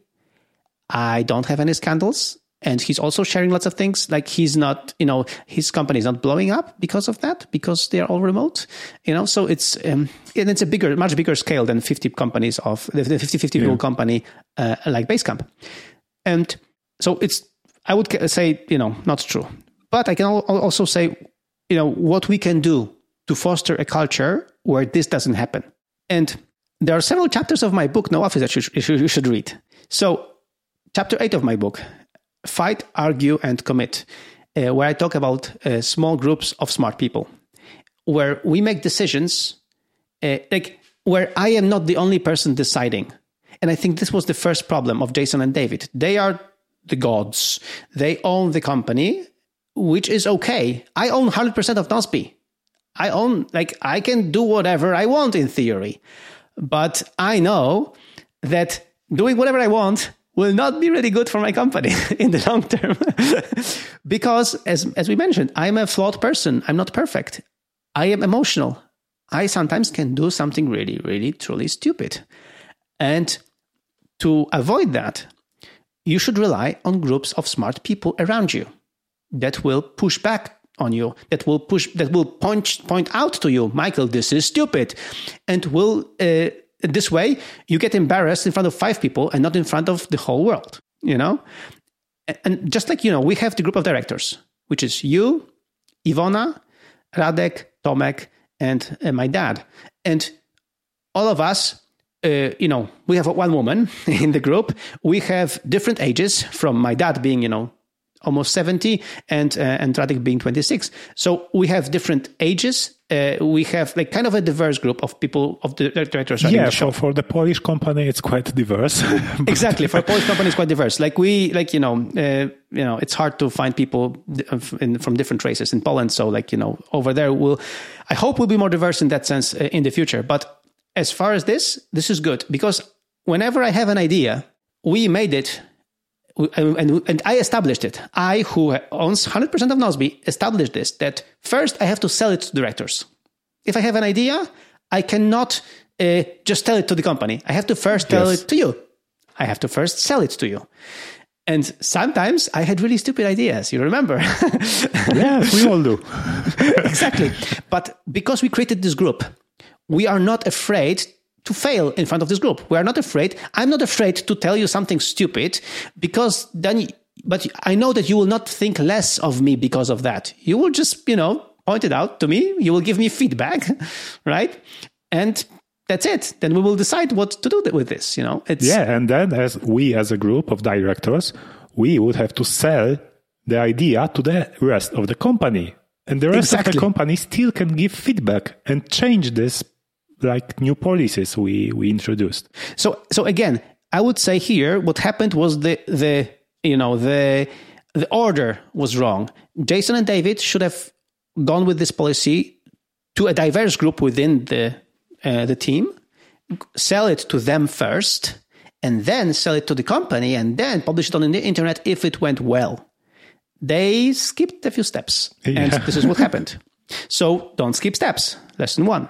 I don't have any scandals. And he's also sharing lots of things. Like he's not, you know, his company is not blowing up because of that, because they're all remote, you know. So it's um, and it's a bigger, much bigger scale than 50 companies of the 50 50 people company uh, like Basecamp. And so it's, I would say, you know, not true. But I can also say, you know, what we can do to foster a culture where this doesn't happen. And there are several chapters of my book, No Office, that you, should read. So, chapter eight of my book, Fight, Argue, and Commit, uh, where I talk about uh, small groups of smart people, where we make decisions, uh, like where I am not the only person deciding. And I think this was the first problem of Jason and David. They are the gods. They own the company which is okay. I own 100% of Nozbe. I own, like, I can do whatever I want in theory. But I know that doing whatever I want will not be really good for my company [LAUGHS] in the long term. [LAUGHS] because, as, as we mentioned, I'm a flawed person. I'm not perfect. I am emotional. I sometimes can do something really, really, truly stupid. And to avoid that, you should rely on groups of smart people around you that will push back on you that will push that will point point out to you michael this is stupid. And will uh, this way you get embarrassed in front of five people and not in front of the whole world you know? And just like you know we have the group of directors which is you ivona radek tomek and uh, my dad. And all of us uh, you know we have one woman [LAUGHS] in the group. We have different ages from my dad being you know almost 70 and uh, and Radek being 26 so we have different ages. Uh, we have like kind of a diverse group of people of the directors yeah the show. for, for the polish company it's quite diverse. [LAUGHS] Exactly for a polish company it's quite diverse. Like we like you know uh, you know it's hard to find people in, from different races in poland. So like you know over there we'll i hope we'll be more diverse in that sense uh, in the future. But as far as this this is good. Because whenever i have an idea we made it and, and I established it. I, who owns 100% of Nozbe, established this that first I have to sell it to directors. If I have an idea, I cannot uh, just tell it to the company. I have to first tell yes. it to you. I have to first sell it to you. And sometimes I had really stupid ideas. You remember? [LAUGHS] yes, we all do. [LAUGHS] exactly. But because we created this group, we are not afraid to fail in front of this group. We are not afraid. I'm not afraid to tell you something stupid because then, but I know that you will not think less of me because of that. You will just, you know, point it out to me. You will give me feedback, [LAUGHS] right? And that's it. Then we will decide what to do with this. You know, it's yeah. And then as we as a group of directors, we would have to sell the idea to the rest of the company, and the rest exactly. of the company still can give feedback and change this like new policies we we introduced. So so again, I would say here what happened was the the you know the the order was wrong. Jason and David should have gone with this policy to a diverse group within the uh, the team, sell it to them first, and then sell it to the company, and then publish it on the internet if it went well. They skipped a few steps, yeah. and this is what happened. [LAUGHS] So don't skip steps. Lesson one.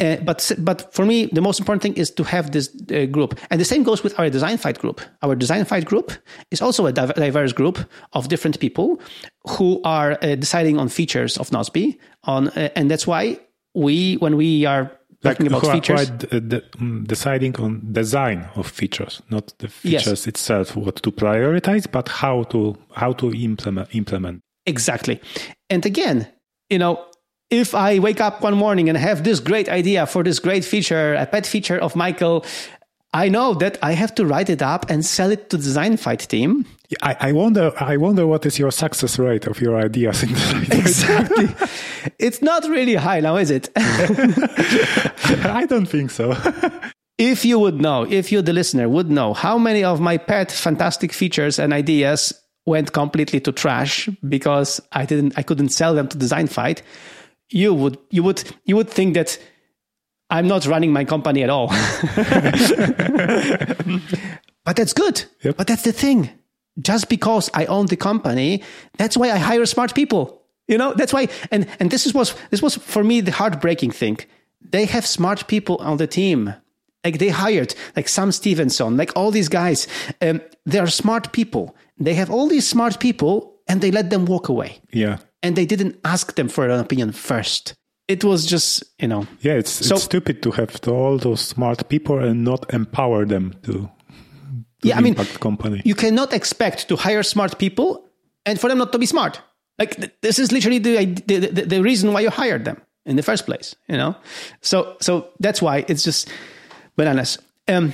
Uh, but but for me, the most important thing is to have this uh, group, and the same goes with our design fight group. Our design fight group is also a diverse group of different people who are uh, deciding on features of Nozbe. On uh, and that's why we when we are talking like about features, de- mm, deciding on design of features, not the features yes. itself, what to prioritize, but how to how to implement implement. Exactly, and again, you know, if I wake up one morning and have this great idea for this great feature, a pet feature of Michael, I know that I have to write it up and sell it to the design fight team. I, I wonder. I wonder what is your success rate of your ideas in [LAUGHS] exactly. it's not really high now, is it? [LAUGHS] I don't think so. [LAUGHS] if you would know, if you, the listener, would know how many of my pet fantastic features and ideas went completely to trash because I didn't, I couldn't sell them to Design Fight, you would, you would, you would think that I'm not running my company at all. [LAUGHS] but that's good. Yep. But that's the thing. Just because I own the company, that's why I hire smart people. You know, that's why, and, and this is was, this was for me the heartbreaking thing. They have smart people on the team. Like they hired like Sam Stephenson, like all these guys. Um, they are smart people. They have all these smart people and they let them walk away. Yeah. And they didn't ask them for an opinion first. It was just you know. Yeah it's, so, it's stupid to have all those smart people and not empower them to, to yeah i mean company. you cannot expect to hire smart people and for them not to be smart. Like th- this is literally the, the, the the reason why you hired them in the first place you know? So so that's why it's just bananas. Um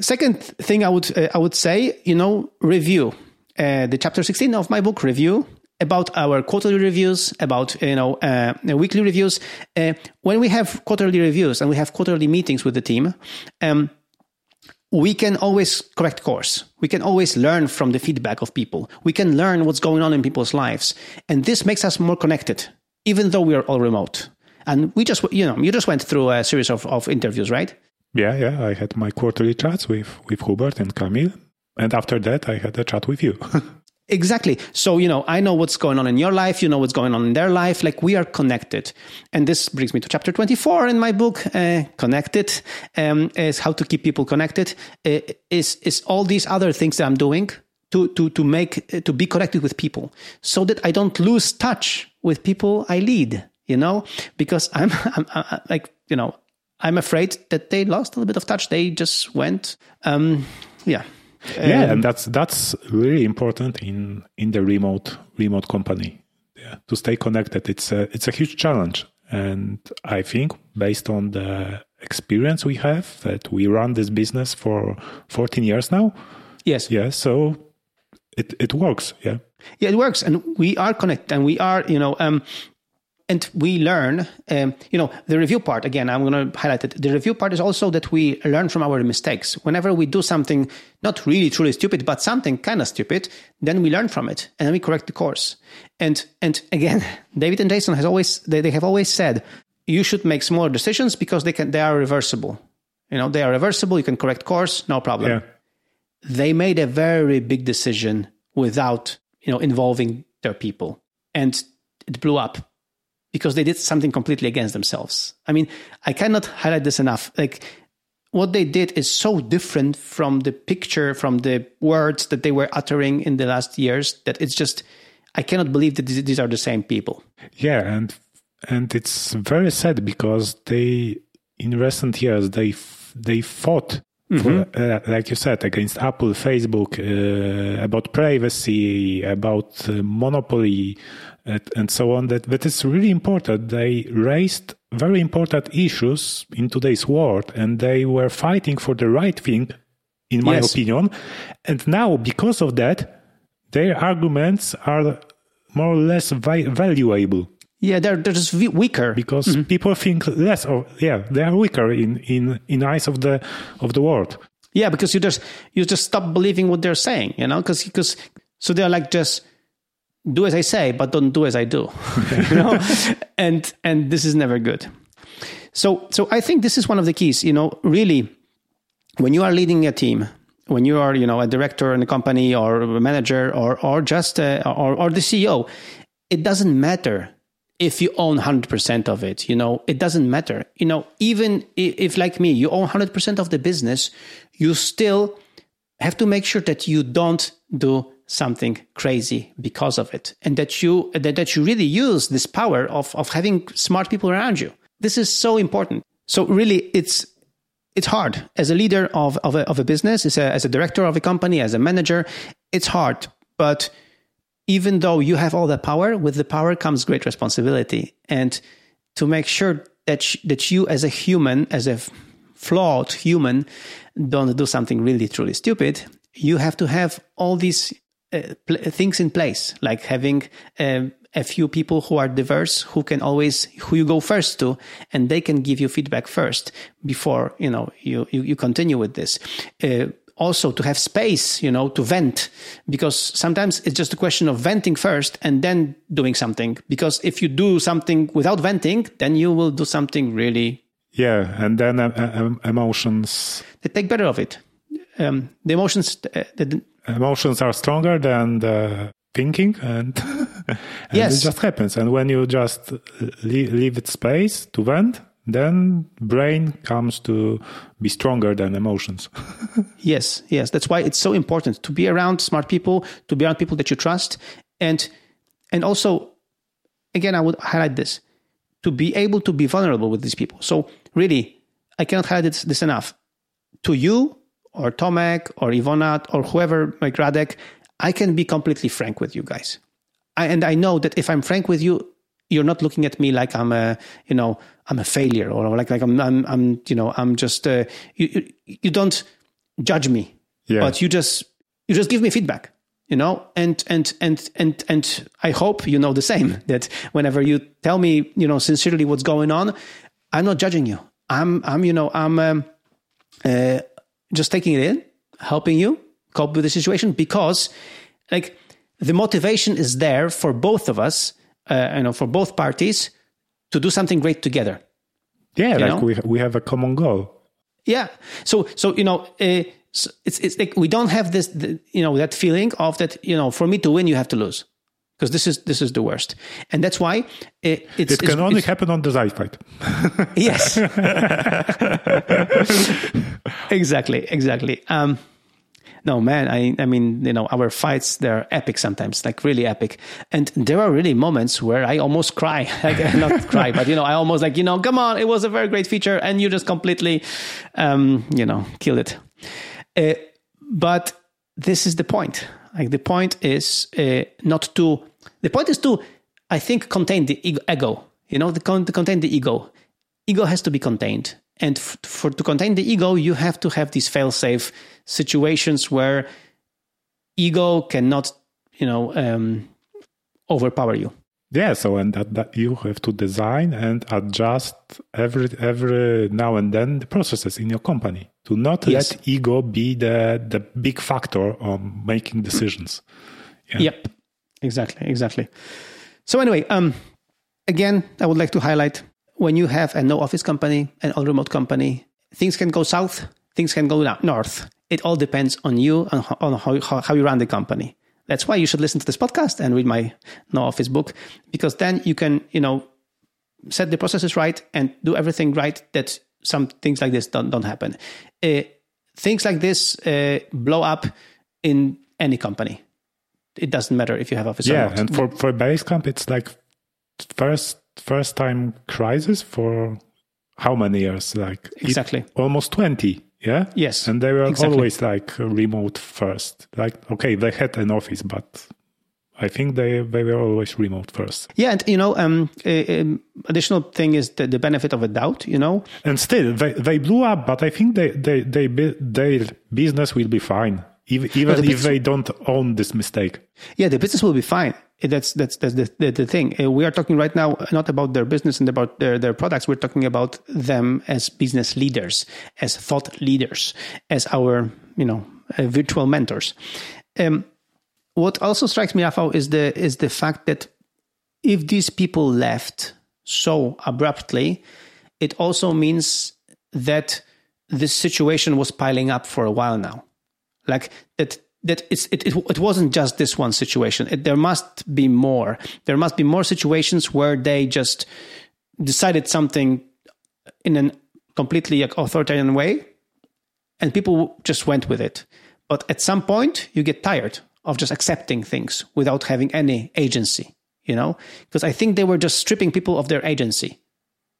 second thing i would uh, i would say you know review uh, the chapter 16 of my book review about our quarterly reviews, about you know uh, weekly reviews. Uh, when we have quarterly reviews and we have quarterly meetings with the team, um, we can always correct course. We can always learn from the feedback of people. We can learn what's going on in people's lives, and this makes us more connected, even though we are all remote. And we just, you know, you just went through a series of, of interviews, right? Yeah, yeah. I had my quarterly chats with with Hubert and Camille, and after that, I had a chat with you. [LAUGHS] Exactly. So, you know, I know what's going on in your life, you know what's going on in their life. Like we are connected. And this brings me to chapter 24 in my book, uh, Connected, um, is how to keep people connected. Uh, is, is all these other things that I'm doing to, to, to make, uh, to be connected with people so that I don't lose touch with people I lead, you know, because I'm, [LAUGHS] I'm, I'm like, you know, I'm afraid that they lost a little bit of touch. They just went, um, yeah yeah, and that's that's really important in in the remote remote company. Yeah, to stay connected, it's a it's a huge challenge, and I think based on the experience we have that we run this business for 14 years now. Yes. Yeah. So it it works. Yeah. Yeah, it works, and we are connected, and we are you know um and we learn um, you know the review part again i'm going to highlight it. The review part is also that we learn from our mistakes. Whenever we do something not really truly stupid but something kind of stupid then we learn from it and then we correct the course. And and again [LAUGHS] david and jason has always they, they have always said you should make smaller decisions because they can they are reversible. You know they are reversible you can correct course no problem. Yeah. they made a very big decision without you know involving their people and it blew up because they did something completely against themselves. I mean, I cannot highlight this enough. Like, what they did is so different from the picture, from the words that they were uttering in the last years that it's just, I cannot believe that these are the same people. Yeah, and and it's very sad because they, in recent years, they they fought for, uh, like you said, against Apple, Facebook, uh, about privacy, about uh, monopoly, and so on. That that is really important. They raised very important issues in today's world, and they were fighting for the right thing, in my yes. opinion. And now, because of that, their arguments are more or less vi- valuable. Yeah, they're they're just weaker because mm-hmm. people think less. Of, yeah, they are weaker in in in eyes of the of the world. Yeah, because you just you just stop believing what they're saying, you know, because because so they're like just do as I say, but don't do as I do, [LAUGHS] you know, and and this is never good. So so I think this is one of the keys, you know, really, when you are leading a team, when you are you know a director in a company or a manager or or just a, or or the CEO, it doesn't matter if you own 100% of it you know? It doesn't matter. You know even if like me you own 100% of the business you still have to make sure that you don't do something crazy because of it and that you that, that you really use this power of of having smart people around you. This is so important. So really it's it's hard. As a leader of of a, of a business as a, as a director of a company as a manager it's hard. But even though you have all the power, with the power comes great responsibility. And to make sure that, sh- that you, as a human, as a flawed human, don't do something really, truly stupid, you have to have all these uh, pl- things in place, like having uh, a few people who are diverse, who can always, who you go first to, and they can give you feedback first before, you know, you, you, you continue with this. Uh, also to have space, you know, to vent, because sometimes it's just a question of venting first and then doing something. Because if you do something without venting, then you will do something really. Yeah, and then uh, emotions. They take better of it. Um, the emotions. Uh, the, emotions are stronger than the thinking, and, [LAUGHS] and yes. it just happens. And when you just leave, leave it space to vent, then brain comes to be stronger than emotions. [LAUGHS] Yes yes. That's why it's so important to be around smart people to be around people that you trust. And and also again i would highlight this to be able to be vulnerable with these people. So really i cannot highlight this, this enough. To you or tomek or ivona or whoever like radek i can be completely frank with you guys I, and i know that if i'm frank with you you're not looking at me like I'm a, you know, I'm a failure or like like I'm I'm, I'm you know I'm just uh, you you don't judge me, yeah. but you just you just give me feedback, you know, and and and and and I hope you know the same [LAUGHS] that whenever you tell me you know sincerely what's going on, I'm not judging you. I'm I'm you know I'm um, uh, just taking it in, helping you cope with the situation because like the motivation is there for both of us uh, you know, for both parties to do something great together. Yeah, like know? we we have a common goal. Yeah. So so you know. Uh, it's it's like we don't have this you know that feeling of that you know for me to win you have to lose because this is this is the worst and that's why it, it can it's, only it's, happen on the side fight [LAUGHS] [LAUGHS] yes exactly exactly um, no, man, I, I mean, you know, our fights, they're epic sometimes, like really epic. And there are really moments where I almost cry, [LAUGHS] like not cry, but, you know, I almost like, you know, come on, it was a very great feature and you just completely, um, you know, killed it. Uh, but this is the point. Like the point is uh, not to, the point is to, I think, contain the ego, you know, the, to contain the ego. Ego has to be contained and f- for to contain the ego, you have to have these fail-safe situations where ego cannot, you know, um, overpower you. Yeah, so and that, that you have to design and adjust every every now and then the processes in your company to not yes. let ego be the the big factor on making decisions. Yeah. Yep, exactly, exactly. So anyway, um, again, I would like to highlight when you have a no office company, an all remote company, things can go south, things can go north. It all depends on you and on how, how, how you run the company. That's why you should listen to this podcast and read my no office book because then you can, you know, set the processes right and do everything right that some things like this don't, don't happen. Uh, things like this uh, blow up in any company. It doesn't matter if you have office. Yeah, and for for Basecamp, it's like first first time crisis for how many years? Like exactly almost 20 Yeah. Yes. And they were exactly. always like remote first. Like, okay, they had an office, but I think they they were always remote first. Yeah, and you know, um, uh, additional thing is the, the benefit of a doubt. You know, and still they, they blew up, but I think they they they their business will be fine, even, even if they don't own this mistake. Yeah, the business will be fine. That's that's that's the the, the thing. Uh, we are talking right now not about their business and about their their products. We're talking about them as business leaders, as thought leaders, as our you know uh, virtual mentors. Um, what also strikes me, Rafał, is the is the fact that if these people left so abruptly, it also means that this situation was piling up for a while now. Like that that it's, it, it, it wasn't just this one situation. It, there must be more. There must be more situations where they just decided something in a completely authoritarian way and people just went with it. But at some point, you get tired of just accepting things without having any agency, you know? Because I think they were just stripping people of their agency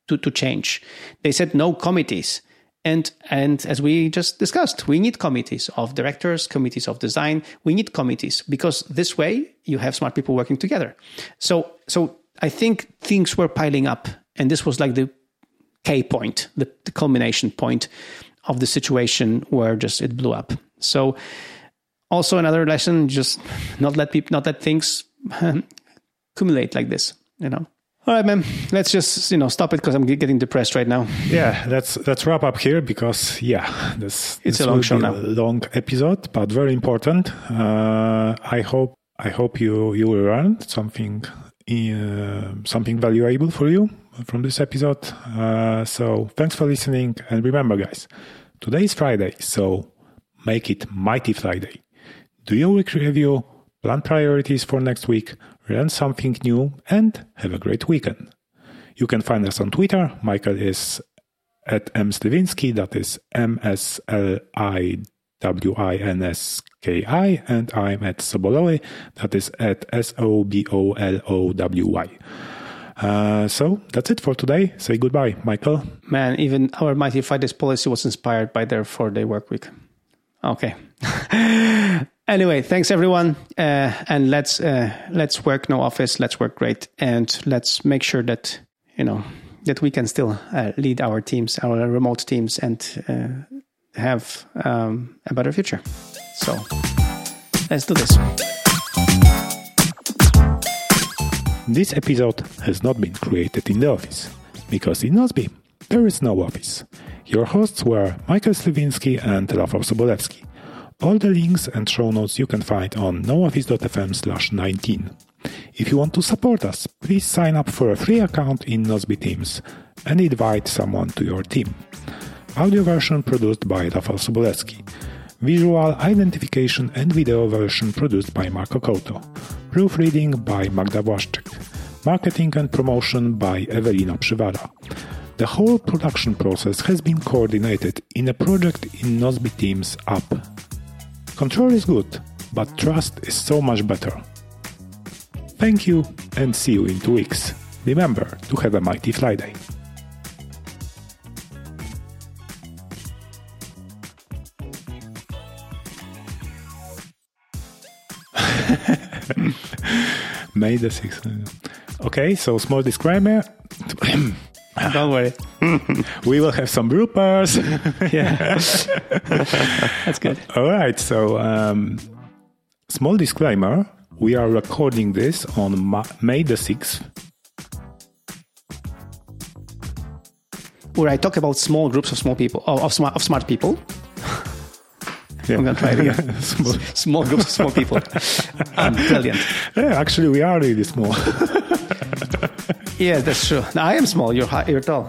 to, to change. They said no committees. And and as we just discussed, we need committees of directors, committees of design. We need committees because this way you have smart people working together. So so I think things were piling up, and this was like the K point, the, the culmination point of the situation where just it blew up. So also another lesson just not let people not let things [LAUGHS] accumulate like this you know all right man. Let's just you know stop it because i'm getting depressed right now. Yeah let's let's wrap up here because yeah this it's this a long show now. long episode but very important. Uh, i hope i hope you you will learn something uh, something valuable for you from this episode. Uh, so thanks for listening and remember guys today is friday so make it mighty friday. Do your week review, plan priorities for next week, learn something new, and have a great weekend. You can find us on Twitter. Michael is at M. Sliwinski, that is M S L I W I N S K I, and I'm at Sobolowy, that is at S O B O L O W Y. Uh, so that's it for today. Say goodbye, Michael. Man, even our Mighty Fridays policy was inspired by their four day work week. Okay. [LAUGHS] anyway, thanks everyone, uh, and let's uh, let's work no office. Let's work great, and let's make sure that you know that we can still uh, lead our teams, our remote teams, and uh, have um, a better future. So let's do this. This episode has not been created in the office because in Nozbe there is no office. Your hosts were Michael Sliwinski and Rafał Sobolewski. All the links and show notes you can find on nooffice.fm slash 19. If you want to support us, please sign up for a free account in Nozbe Teams and invite someone to your team. Audio version produced by Rafał Sobolewski. Visual identification and video version produced by Marco Koto. Proofreading by Magda Błaszczyk. Marketing and promotion by Ewelina Przywara. The whole production process has been coordinated in a project in Nozbe Teams app. Control is good, but trust is so much better. Thank you and see you in two weeks. Remember to have a mighty Friday. [LAUGHS] May the 6th. Okay, so small disclaimer. [CLEARS THROAT] [LAUGHS] Don't worry. [LAUGHS] we will have some bloopers. [LAUGHS] yeah. That's good. All right. So, um, small disclaimer we are recording this on Ma- May the 6th. Where I talk about small groups of small people, of, of smart, of smart people. Yeah. I'm going to try it again. small. small groups of small people. um, brilliant. Yeah, actually, we are really small. Yeah, that's true. I am small. You're high, you're tall.